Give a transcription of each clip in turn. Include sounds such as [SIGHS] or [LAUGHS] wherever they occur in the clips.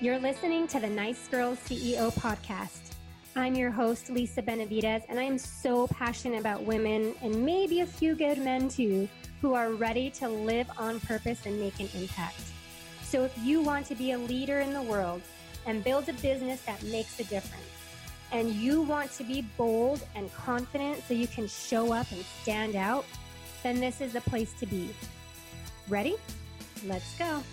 You're listening to the Nice Girls CEO podcast. I'm your host, Lisa Benavides, and I am so passionate about women and maybe a few good men too who are ready to live on purpose and make an impact. So if you want to be a leader in the world and build a business that makes a difference, and you want to be bold and confident so you can show up and stand out, then this is the place to be. Ready? Let's go.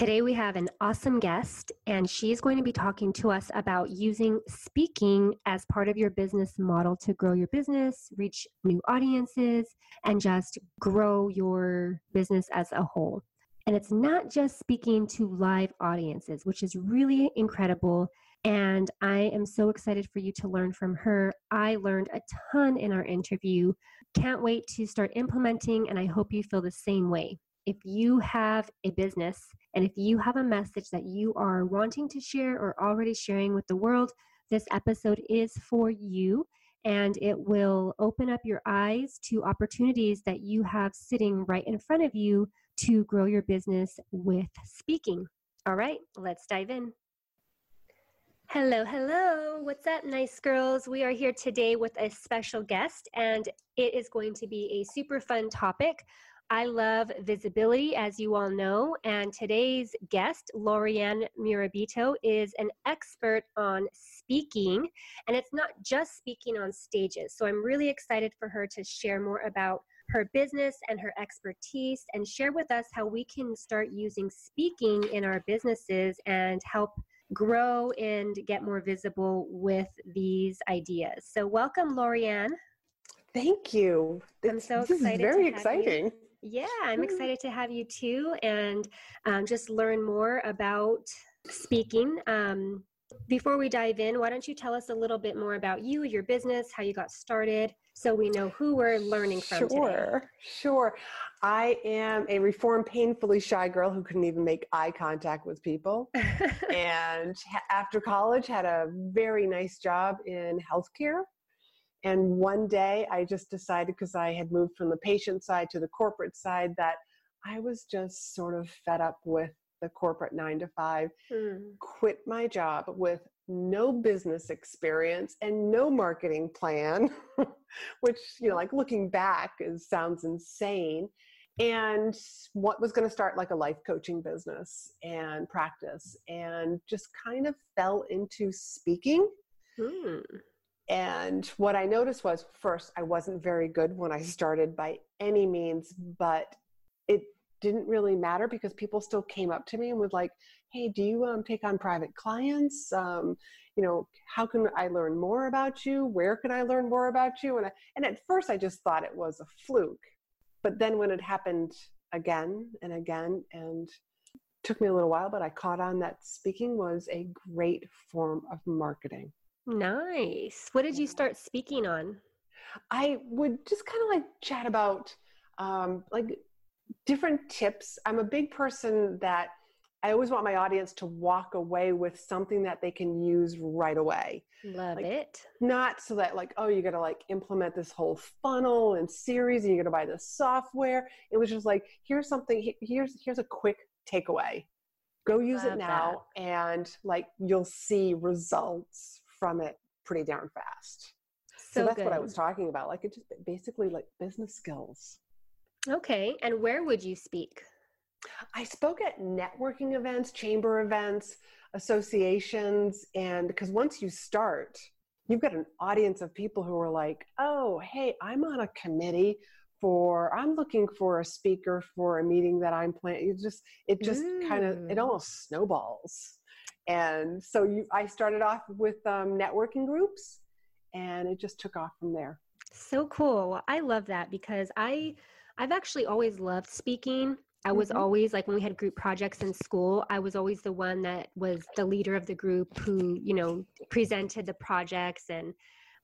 Today, we have an awesome guest, and she's going to be talking to us about using speaking as part of your business model to grow your business, reach new audiences, and just grow your business as a whole. And it's not just speaking to live audiences, which is really incredible. And I am so excited for you to learn from her. I learned a ton in our interview. Can't wait to start implementing, and I hope you feel the same way if you have a business and if you have a message that you are wanting to share or already sharing with the world, this episode is for you and it will open up your eyes to opportunities that you have sitting right in front of you to grow your business with speaking. All right, let's dive in. Hello, hello. What's up, nice girls? We are here today with a special guest, and it is going to be a super fun topic. I love visibility, as you all know, and today's guest, Lorianne Mirabito, is an expert on speaking, and it's not just speaking on stages. So I'm really excited for her to share more about her business and her expertise and share with us how we can start using speaking in our businesses and help grow and get more visible with these ideas. So, welcome, Lorianne. Thank you. I'm so this excited. Is very exciting. You. Yeah, I'm excited to have you too and um, just learn more about speaking. Um, before we dive in, why don't you tell us a little bit more about you, your business, how you got started, so we know who we're learning from sure, today. Sure. I am a reformed, painfully shy girl who couldn't even make eye contact with people. [LAUGHS] and after college, had a very nice job in healthcare and one day I just decided, because I had moved from the patient side to the corporate side, that I was just sort of fed up with the corporate nine to five, mm. quit my job with no business experience and no marketing plan, [LAUGHS] which, you know, like looking back is, sounds insane. And what was going to start like a life coaching business and practice, and just kind of fell into speaking. Mm. And what I noticed was first, I wasn't very good when I started by any means, but it didn't really matter because people still came up to me and was like, "Hey, do you um, take on private clients? Um, you know, how can I learn more about you? Where can I learn more about you?" And I, and at first, I just thought it was a fluke, but then when it happened again and again, and took me a little while, but I caught on that speaking was a great form of marketing. Nice. What did you start speaking on? I would just kind of like chat about um, like different tips. I'm a big person that I always want my audience to walk away with something that they can use right away. Love like, it. Not so that like, oh, you got to like implement this whole funnel and series and you got to buy this software. It was just like, here's something, here's here's a quick takeaway. Go use Love it now that. and like you'll see results from it pretty darn fast. So, so that's good. what I was talking about. Like it just basically like business skills. Okay. And where would you speak? I spoke at networking events, chamber events, associations, and because once you start, you've got an audience of people who are like, oh, hey, I'm on a committee for I'm looking for a speaker for a meeting that I'm planning. It just it just mm. kind of it almost snowballs. And so you, I started off with um, networking groups, and it just took off from there. So cool! I love that because I, I've actually always loved speaking. I was mm-hmm. always like when we had group projects in school, I was always the one that was the leader of the group who, you know, presented the projects. And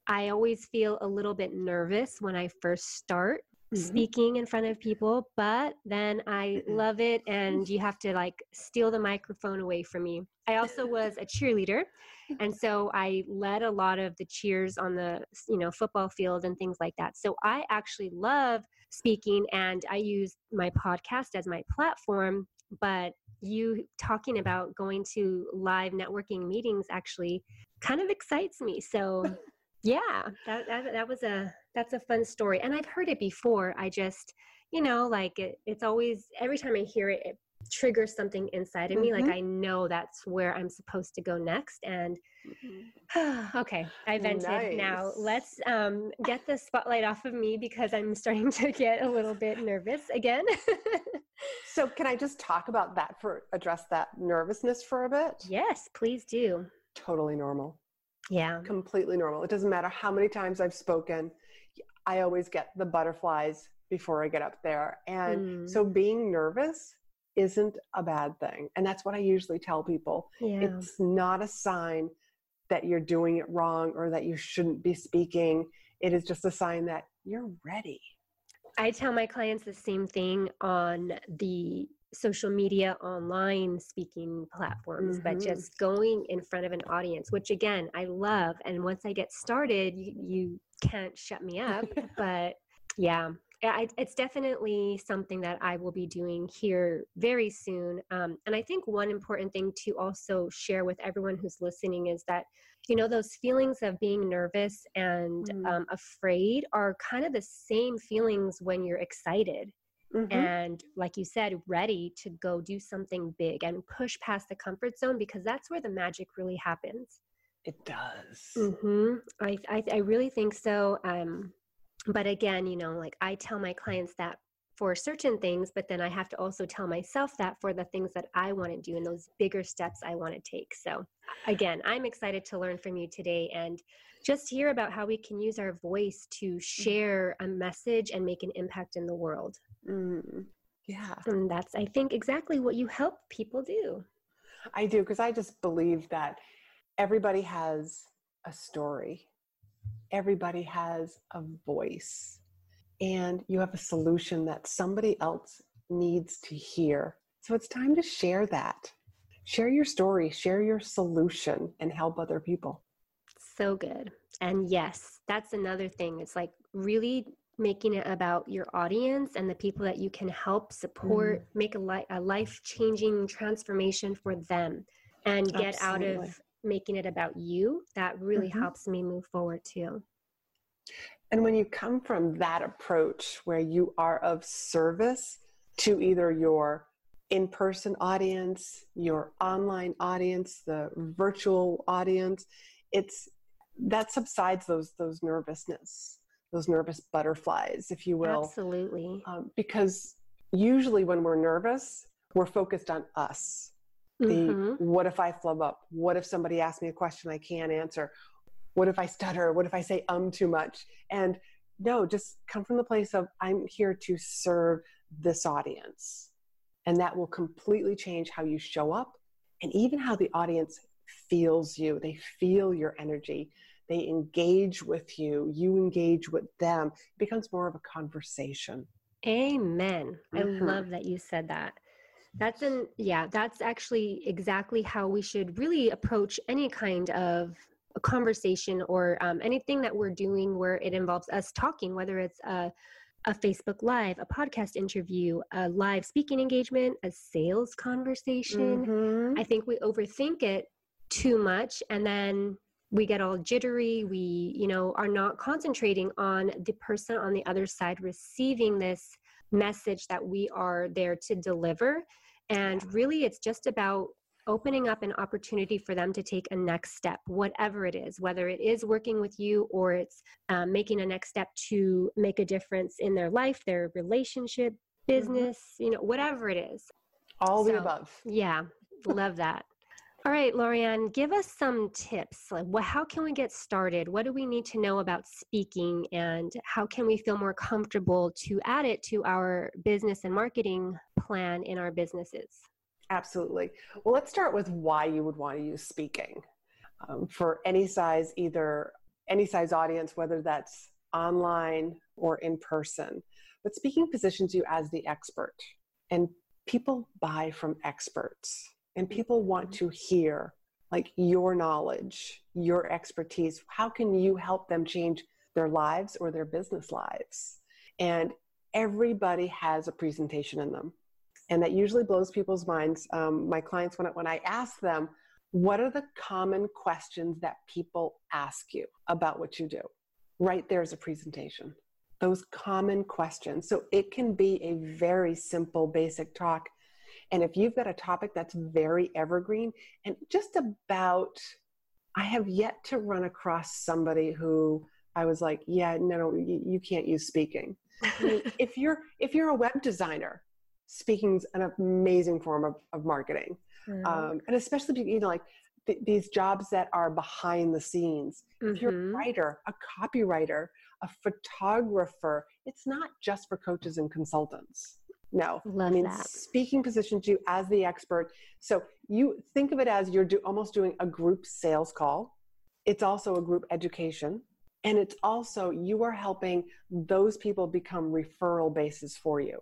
I always feel a little bit nervous when I first start. Mm-hmm. speaking in front of people, but then I mm-hmm. love it and you have to like steal the microphone away from me. I also was a cheerleader and [LAUGHS] so I led a lot of the cheers on the, you know, football field and things like that. So I actually love speaking and I use my podcast as my platform, but you talking about going to live networking meetings actually kind of excites me. So [LAUGHS] [LAUGHS] yeah, that, that, that was a that's a fun story, and I've heard it before. I just you know like it, it's always every time I hear it, it triggers something inside of me. Mm-hmm. Like I know that's where I'm supposed to go next. And mm-hmm. [SIGHS] okay, I vented. Nice. Now let's um, get the spotlight off of me because I'm starting to get a little bit nervous again. [LAUGHS] so can I just talk about that for address that nervousness for a bit? Yes, please do. Totally normal. Yeah. Completely normal. It doesn't matter how many times I've spoken, I always get the butterflies before I get up there. And mm. so being nervous isn't a bad thing. And that's what I usually tell people. Yeah. It's not a sign that you're doing it wrong or that you shouldn't be speaking. It is just a sign that you're ready. I tell my clients the same thing on the social media online speaking platforms mm-hmm. but just going in front of an audience which again i love and once i get started you, you can't shut me up [LAUGHS] but yeah I, it's definitely something that I will be doing here very soon. Um, and I think one important thing to also share with everyone who's listening is that, you know, those feelings of being nervous and mm. um, afraid are kind of the same feelings when you're excited. Mm-hmm. And like you said, ready to go do something big and push past the comfort zone because that's where the magic really happens. It does. Mm-hmm. I, I, I really think so. Um, but again, you know, like I tell my clients that for certain things, but then I have to also tell myself that for the things that I want to do and those bigger steps I want to take. So, again, I'm excited to learn from you today and just hear about how we can use our voice to mm-hmm. share a message and make an impact in the world. Mm, yeah. And that's, I think, exactly what you help people do. I do, because I just believe that everybody has a story everybody has a voice and you have a solution that somebody else needs to hear. So it's time to share that. Share your story, share your solution, and help other people. So good. And yes, that's another thing. It's like really making it about your audience and the people that you can help support, mm. make a, li- a life changing transformation for them, and get Absolutely. out of making it about you, that really mm-hmm. helps me move forward too. And when you come from that approach where you are of service to either your in person audience, your online audience, the virtual audience, it's that subsides those those nervousness, those nervous butterflies, if you will. Absolutely. Um, because usually when we're nervous, we're focused on us the mm-hmm. what if I flub up? What if somebody asks me a question I can't answer? What if I stutter? What if I say um too much? And no, just come from the place of I'm here to serve this audience. And that will completely change how you show up and even how the audience feels you. They feel your energy. They engage with you. You engage with them. It becomes more of a conversation. Amen. Mm-hmm. I love that you said that. That's an yeah, that's actually exactly how we should really approach any kind of a conversation or um, anything that we're doing where it involves us talking, whether it's a, a Facebook Live, a podcast interview, a live speaking engagement, a sales conversation. Mm-hmm. I think we overthink it too much and then we get all jittery we you know are not concentrating on the person on the other side receiving this message that we are there to deliver and really, it's just about opening up an opportunity for them to take a next step, whatever it is, whether it is working with you or it's um, making a next step to make a difference in their life, their relationship, mm-hmm. business, mm-hmm. you know, whatever it is. All so, the above. Yeah, love that. All right, Lorianne, give us some tips. Like, how can we get started? What do we need to know about speaking, and how can we feel more comfortable to add it to our business and marketing plan in our businesses? Absolutely. Well, let's start with why you would want to use speaking um, for any size, either any size audience, whether that's online or in person. but speaking positions you as the expert. And people buy from experts, and people want to hear like your knowledge, your expertise. How can you help them change their lives or their business lives? And everybody has a presentation in them. And that usually blows people's minds. Um, my clients, when, when I ask them, what are the common questions that people ask you about what you do? Right there's a presentation. Those common questions. So it can be a very simple, basic talk. And if you've got a topic that's very evergreen and just about, I have yet to run across somebody who I was like, yeah, no, no, you, you can't use speaking. [LAUGHS] if you're if you're a web designer, speaking's an amazing form of, of marketing, mm-hmm. um, and especially you know like th- these jobs that are behind the scenes. Mm-hmm. If you're a mm-hmm. writer, a copywriter, a photographer, it's not just for coaches and consultants. No, Love I mean that. speaking positions you as the expert. So you think of it as you're do, almost doing a group sales call. It's also a group education and it's also you are helping those people become referral bases for you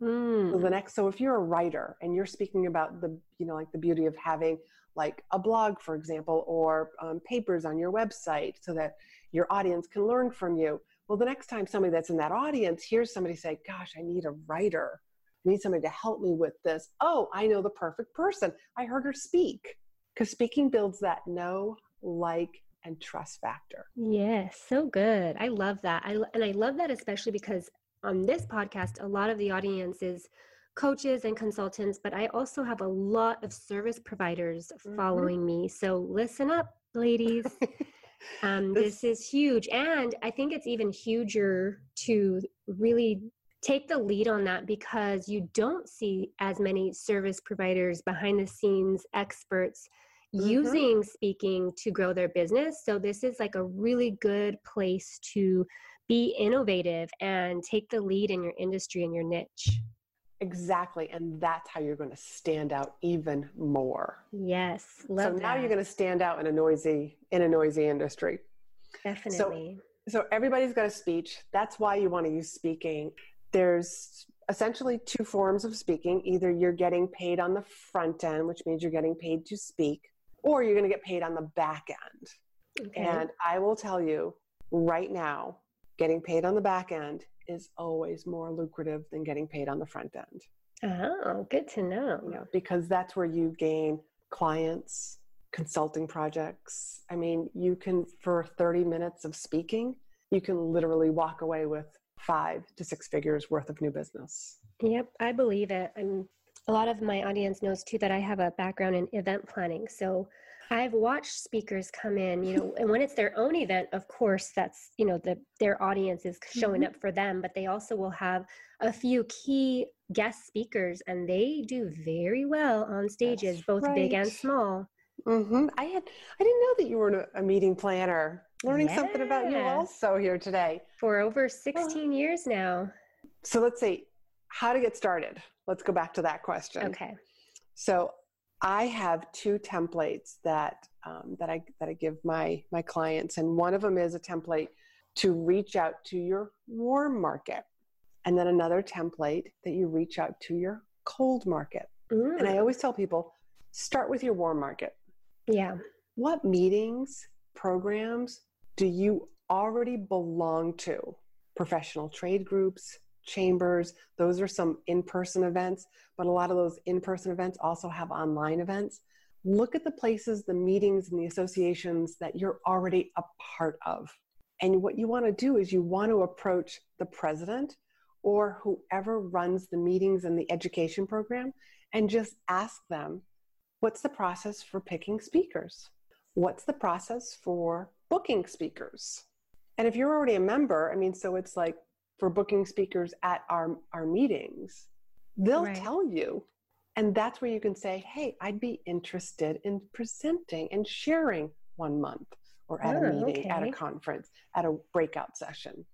mm. so the next so if you're a writer and you're speaking about the you know like the beauty of having like a blog for example or um, papers on your website so that your audience can learn from you well the next time somebody that's in that audience hears somebody say gosh i need a writer i need somebody to help me with this oh i know the perfect person i heard her speak because speaking builds that know like and trust factor. Yes, so good. I love that. I and I love that especially because on this podcast a lot of the audience is coaches and consultants, but I also have a lot of service providers mm-hmm. following me. So listen up, ladies. [LAUGHS] um, this, this is huge. And I think it's even huger to really take the lead on that because you don't see as many service providers behind the scenes experts mm-hmm. using speaking to grow their business. So this is like a really good place to be innovative and take the lead in your industry and your niche. Exactly. And that's how you're going to stand out even more. Yes. So now you're going to stand out in a noisy in a noisy industry. Definitely. So, so everybody's got a speech. That's why you want to use speaking. There's essentially two forms of speaking. Either you're getting paid on the front end, which means you're getting paid to speak, or you're going to get paid on the back end. Okay. And I will tell you right now, getting paid on the back end is always more lucrative than getting paid on the front end. Oh, good to know. Yeah, because that's where you gain clients, consulting projects. I mean, you can, for 30 minutes of speaking, you can literally walk away with five to six figures worth of new business. Yep, I believe it. I'm a lot of my audience knows too that I have a background in event planning. So I've watched speakers come in, you know, and when it's their own event, of course, that's, you know, the their audience is showing mm-hmm. up for them, but they also will have a few key guest speakers and they do very well on stages, that's both right. big and small. Mm-hmm. I had I didn't know that you were a meeting planner. Learning yeah. something about you also here today. For over 16 years now. So let's see how to get started let's go back to that question. Okay. So I have two templates that um, that I that I give my my clients, and one of them is a template to reach out to your warm market, and then another template that you reach out to your cold market. Mm. And I always tell people, start with your warm market. Yeah. What meetings, programs do you already belong to? Professional trade groups, chambers. Those are some in person events, but a lot of those in person events also have online events. Look at the places, the meetings, and the associations that you're already a part of. And what you want to do is you want to approach the president or whoever runs the meetings and the education program and just ask them what's the process for picking speakers? What's the process for booking speakers? And if you're already a member, I mean, so it's like for booking speakers at our, our meetings, they'll right. tell you. And that's where you can say, hey, I'd be interested in presenting and sharing one month or at oh, a meeting, okay. at a conference, at a breakout session.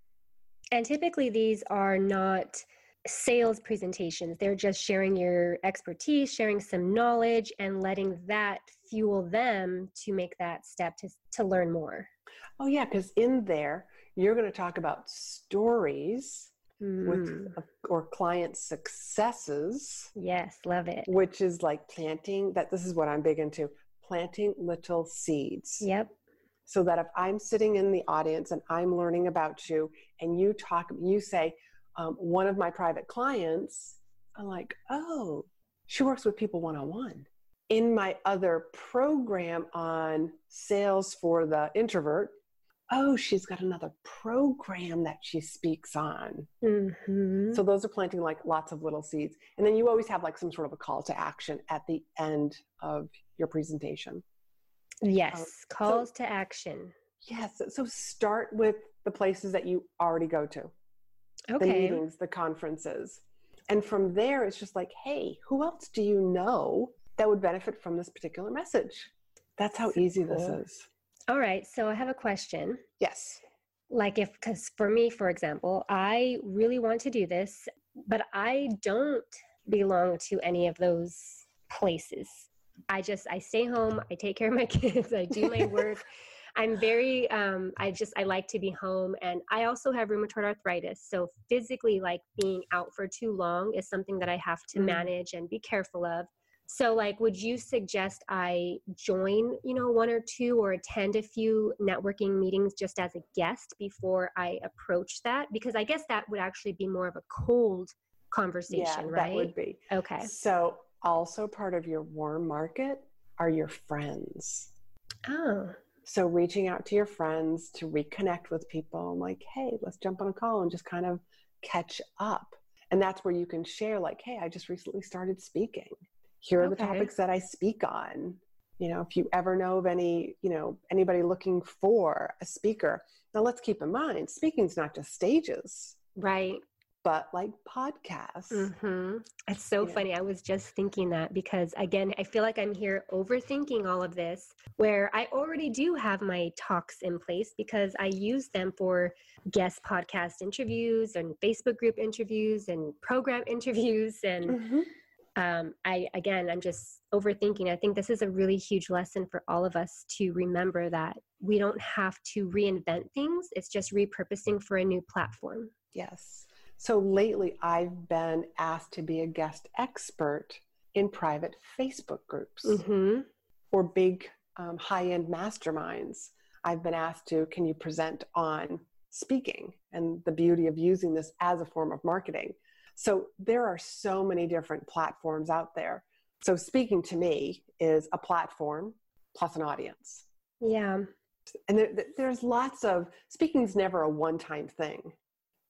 And typically, these are not sales presentations. They're just sharing your expertise, sharing some knowledge, and letting that fuel them to make that step to, to learn more. Oh, yeah, because in there, you're going to talk about stories Mm. with or client successes. Yes, love it. Which is like planting that this is what I'm big into planting little seeds. Yep. So that if I'm sitting in the audience and I'm learning about you and you talk, you say, um, one of my private clients, I'm like, oh, she works with people one on one. In my other program on sales for the introvert, oh, she's got another program that she speaks on. Mm-hmm. So those are planting like lots of little seeds. And then you always have like some sort of a call to action at the end of your presentation. Yes, Uh, calls to action. Yes. So start with the places that you already go to, the meetings, the conferences. And from there, it's just like, hey, who else do you know that would benefit from this particular message? That's how easy this is. All right. So I have a question. Yes. Like, if, because for me, for example, I really want to do this, but I don't belong to any of those places. I just, I stay home, I take care of my [LAUGHS] kids, I do my work. [LAUGHS] I'm very, um, I just, I like to be home. And I also have rheumatoid arthritis. So physically, like being out for too long is something that I have to Mm. manage and be careful of. So, like, would you suggest I join, you know, one or two or attend a few networking meetings just as a guest before I approach that? Because I guess that would actually be more of a cold conversation, yeah, right? that would be. okay. So, also part of your warm market are your friends. Oh, So, reaching out to your friends to reconnect with people, like, hey, let's jump on a call and just kind of catch up. And that's where you can share, like, hey, I just recently started speaking. Here are the topics that I speak on. You know, if you ever know of any, you know, anybody looking for a speaker. Now, let's keep in mind, speaking's not just stages, right. But like podcasts. hmm It's so Yeah. funny. I was just thinking that because, again, I feel like I'm here overthinking all of this, where I already do have my talks in place because I use them for guest podcast interviews and Facebook group interviews and program [LAUGHS] interviews. And Mhm. um, I, again, I'm just overthinking. I think this is a really huge lesson for all of us to remember that we don't have to reinvent things, it's just repurposing for a new platform. Yes. So lately, I've been asked to be a guest expert in private Facebook groups hmm or big um, high end masterminds. I've been asked to, can you present on speaking and the beauty of using this as a form of marketing? So there are so many different platforms out there. So speaking to me is a platform plus an audience. Yeah. and there, there- there's lots of speaking's never a one-time thing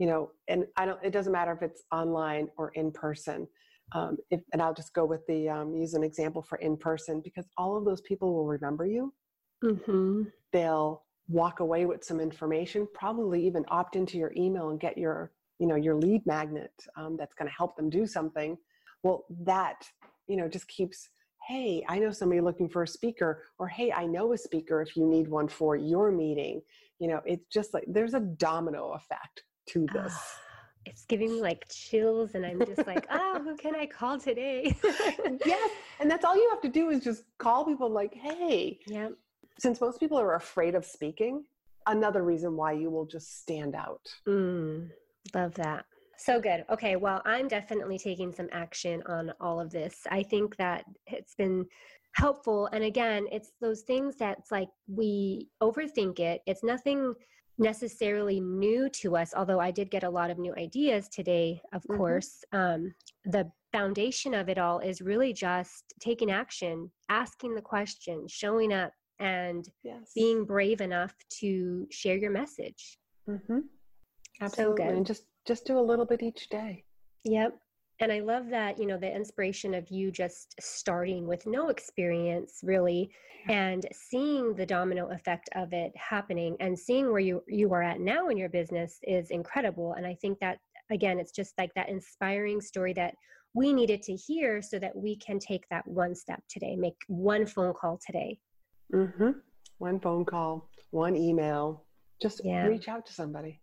you know and i don't it doesn't matter if it's online or in person. Um, if, and i'll just go with the um, use an example for in person because all of those people will remember you. Mm-hmm. they'll walk away with some information probably even opt into your email and get your you know your lead magnet um, that's going to help them do something. Well that you know just keeps hey i know somebody looking for a speaker or hey i know a speaker if you need one for your meeting. You know it's just like there's a domino effect to this Ah, it's giving me like chills, and I'm just like, oh, who can I call today? [LAUGHS] yes and that's all you have to do is just call people like hey Yeah. since most people are afraid of speaking another reason why you will just stand out Mm, love that. So good. Okay. Well, I'm definitely taking some action on all of this. I think that it's been helpful. And again, it's those things that's like we overthink it. It's nothing necessarily new to us, although I did get a lot of new ideas today, of Mhm. course. Um, the foundation of it all is really just taking action, asking the question, showing up, and yes being brave enough to share your message. Mm-hmm. Absolutely. good. And just just do a little bit each day. Yep. And I love that, you know, the inspiration of you just starting with no experience really and seeing the domino effect of it happening and seeing where you you are at now in your business is incredible and I think that again it's just like that inspiring story that we needed to hear so that we can take that one step today, make one phone call today. Mm-hmm. One phone call, one email. Just Yeah. reach out to somebody.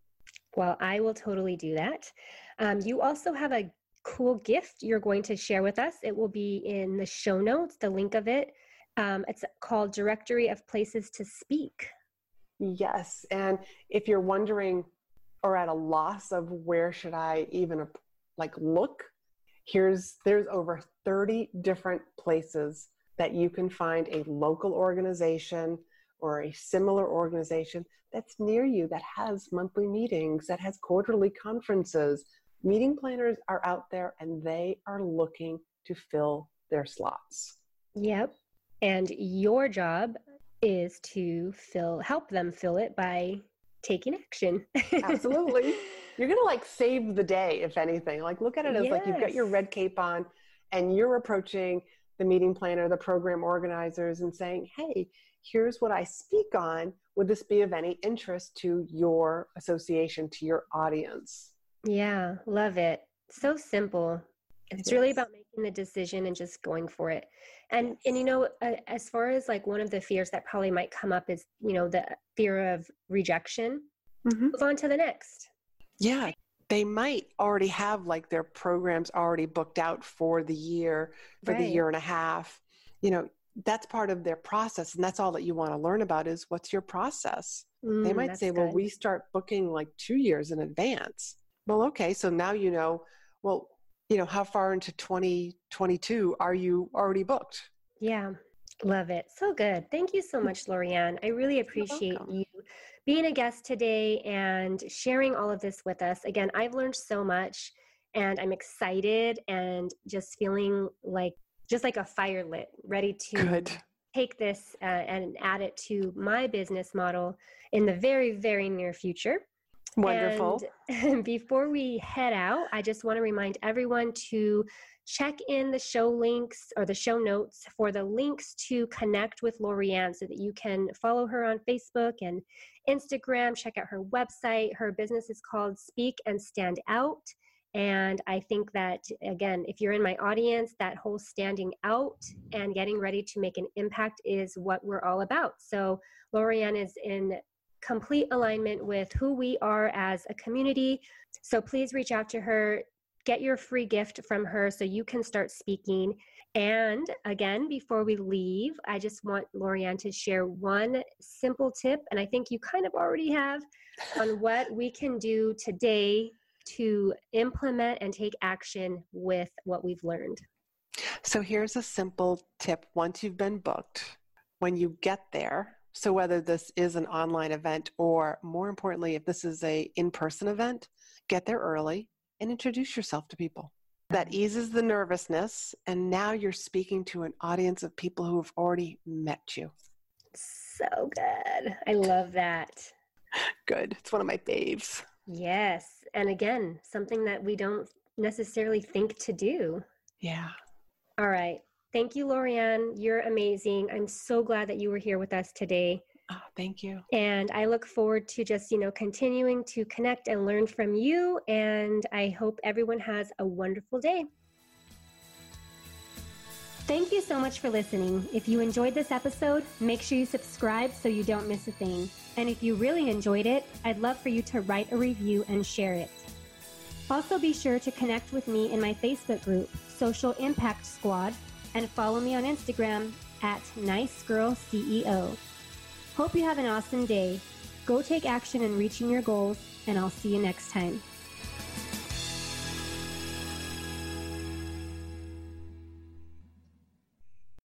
Well, I will totally do that. Um, you also have a cool gift you're going to share with us. It will be in the show notes, the link of it. Um, it's called Directory of Places to Speak. Yes. And if you're wondering or at a loss of where should I even like look, here's there's over 30 different places that you can find a local organization or a similar organization that's near you that has monthly meetings, that has quarterly conferences. Meeting planners are out there and they are looking to fill their slots. Yep. And your job is to fill help them fill it by taking action. Absolutely. [LAUGHS] You're going to like save the day if anything. Like look at it as yes. like you've got your red cape on and you're approaching the meeting planner, the program organizers and saying, "Hey, here's what I speak on. Would this be of any interest to your association, to your audience?" Yeah, love it. So simple. It's really about making the decision and just going for it. And and you know, uh, as far as like one of the fears that probably might come up is you know the fear of rejection. Mm-hmm. Move on to the next. Yeah, they might already have like their programs already booked out for the year, for right. the year and a half. You know, that's part of their process, and that's all that you want to learn about is what's your process. Mm, they might say, good. "Well, we start booking like two years in advance." Well, okay, so now you know. Well, you know, how far into 2022 are you already booked? Yeah, love it. So good. Thank you so much, Lorianne. I really appreciate you being a guest today and sharing all of this with us. Again, I've learned so much and I'm excited and just feeling like just like a fire lit, ready to Good. take this uh, and add it to my business model in the very, very near future. Wonderful. And [LAUGHS] before we head out, I just want to remind everyone to check in the show links or the show notes for the links to connect with Lorianne so that you can follow her on Facebook and Instagram, check out her website. Her business is called Speak and Stand Out. And I think that, again, if you're in my audience, that whole standing out and getting ready to make an impact is what we're all about. So, Lorianne is in complete alignment with who we are as a community. So please reach out to her, get your free gift from her so you can start speaking. And again, before we leave, I just want Lorianne to share one simple tip, and I think you kind of already have, on [LAUGHS] what we can do today to implement and take action with what we've learned. So here's a simple tip once you've been booked, when you get there, so whether this is an online event or more importantly, if this is a in-person event, get there early and introduce yourself to people. That mm-hmm. eases the nervousness. And now you're speaking to an audience of people who have already met you. So good. I love that. Good. It's one of my faves. Yes. And again, something that we don't necessarily think to do. Yeah. All right. Thank you, Lorianne. You're amazing. I'm so glad that you were here with us today. Oh, thank you. And I look forward to just, you know, continuing to connect and learn from you. And I hope everyone has a wonderful day. Thank you so much for listening. If you enjoyed this episode, make sure you subscribe so you don't miss a thing. And if you really enjoyed it, I'd love for you to write a review and share it. Also, be sure to connect with me in my Facebook group, Social Impact Squad, and follow me on Instagram at NiceGirlCEO. Hope you have an awesome day. Go take action in reaching your goals, and I'll see you next time.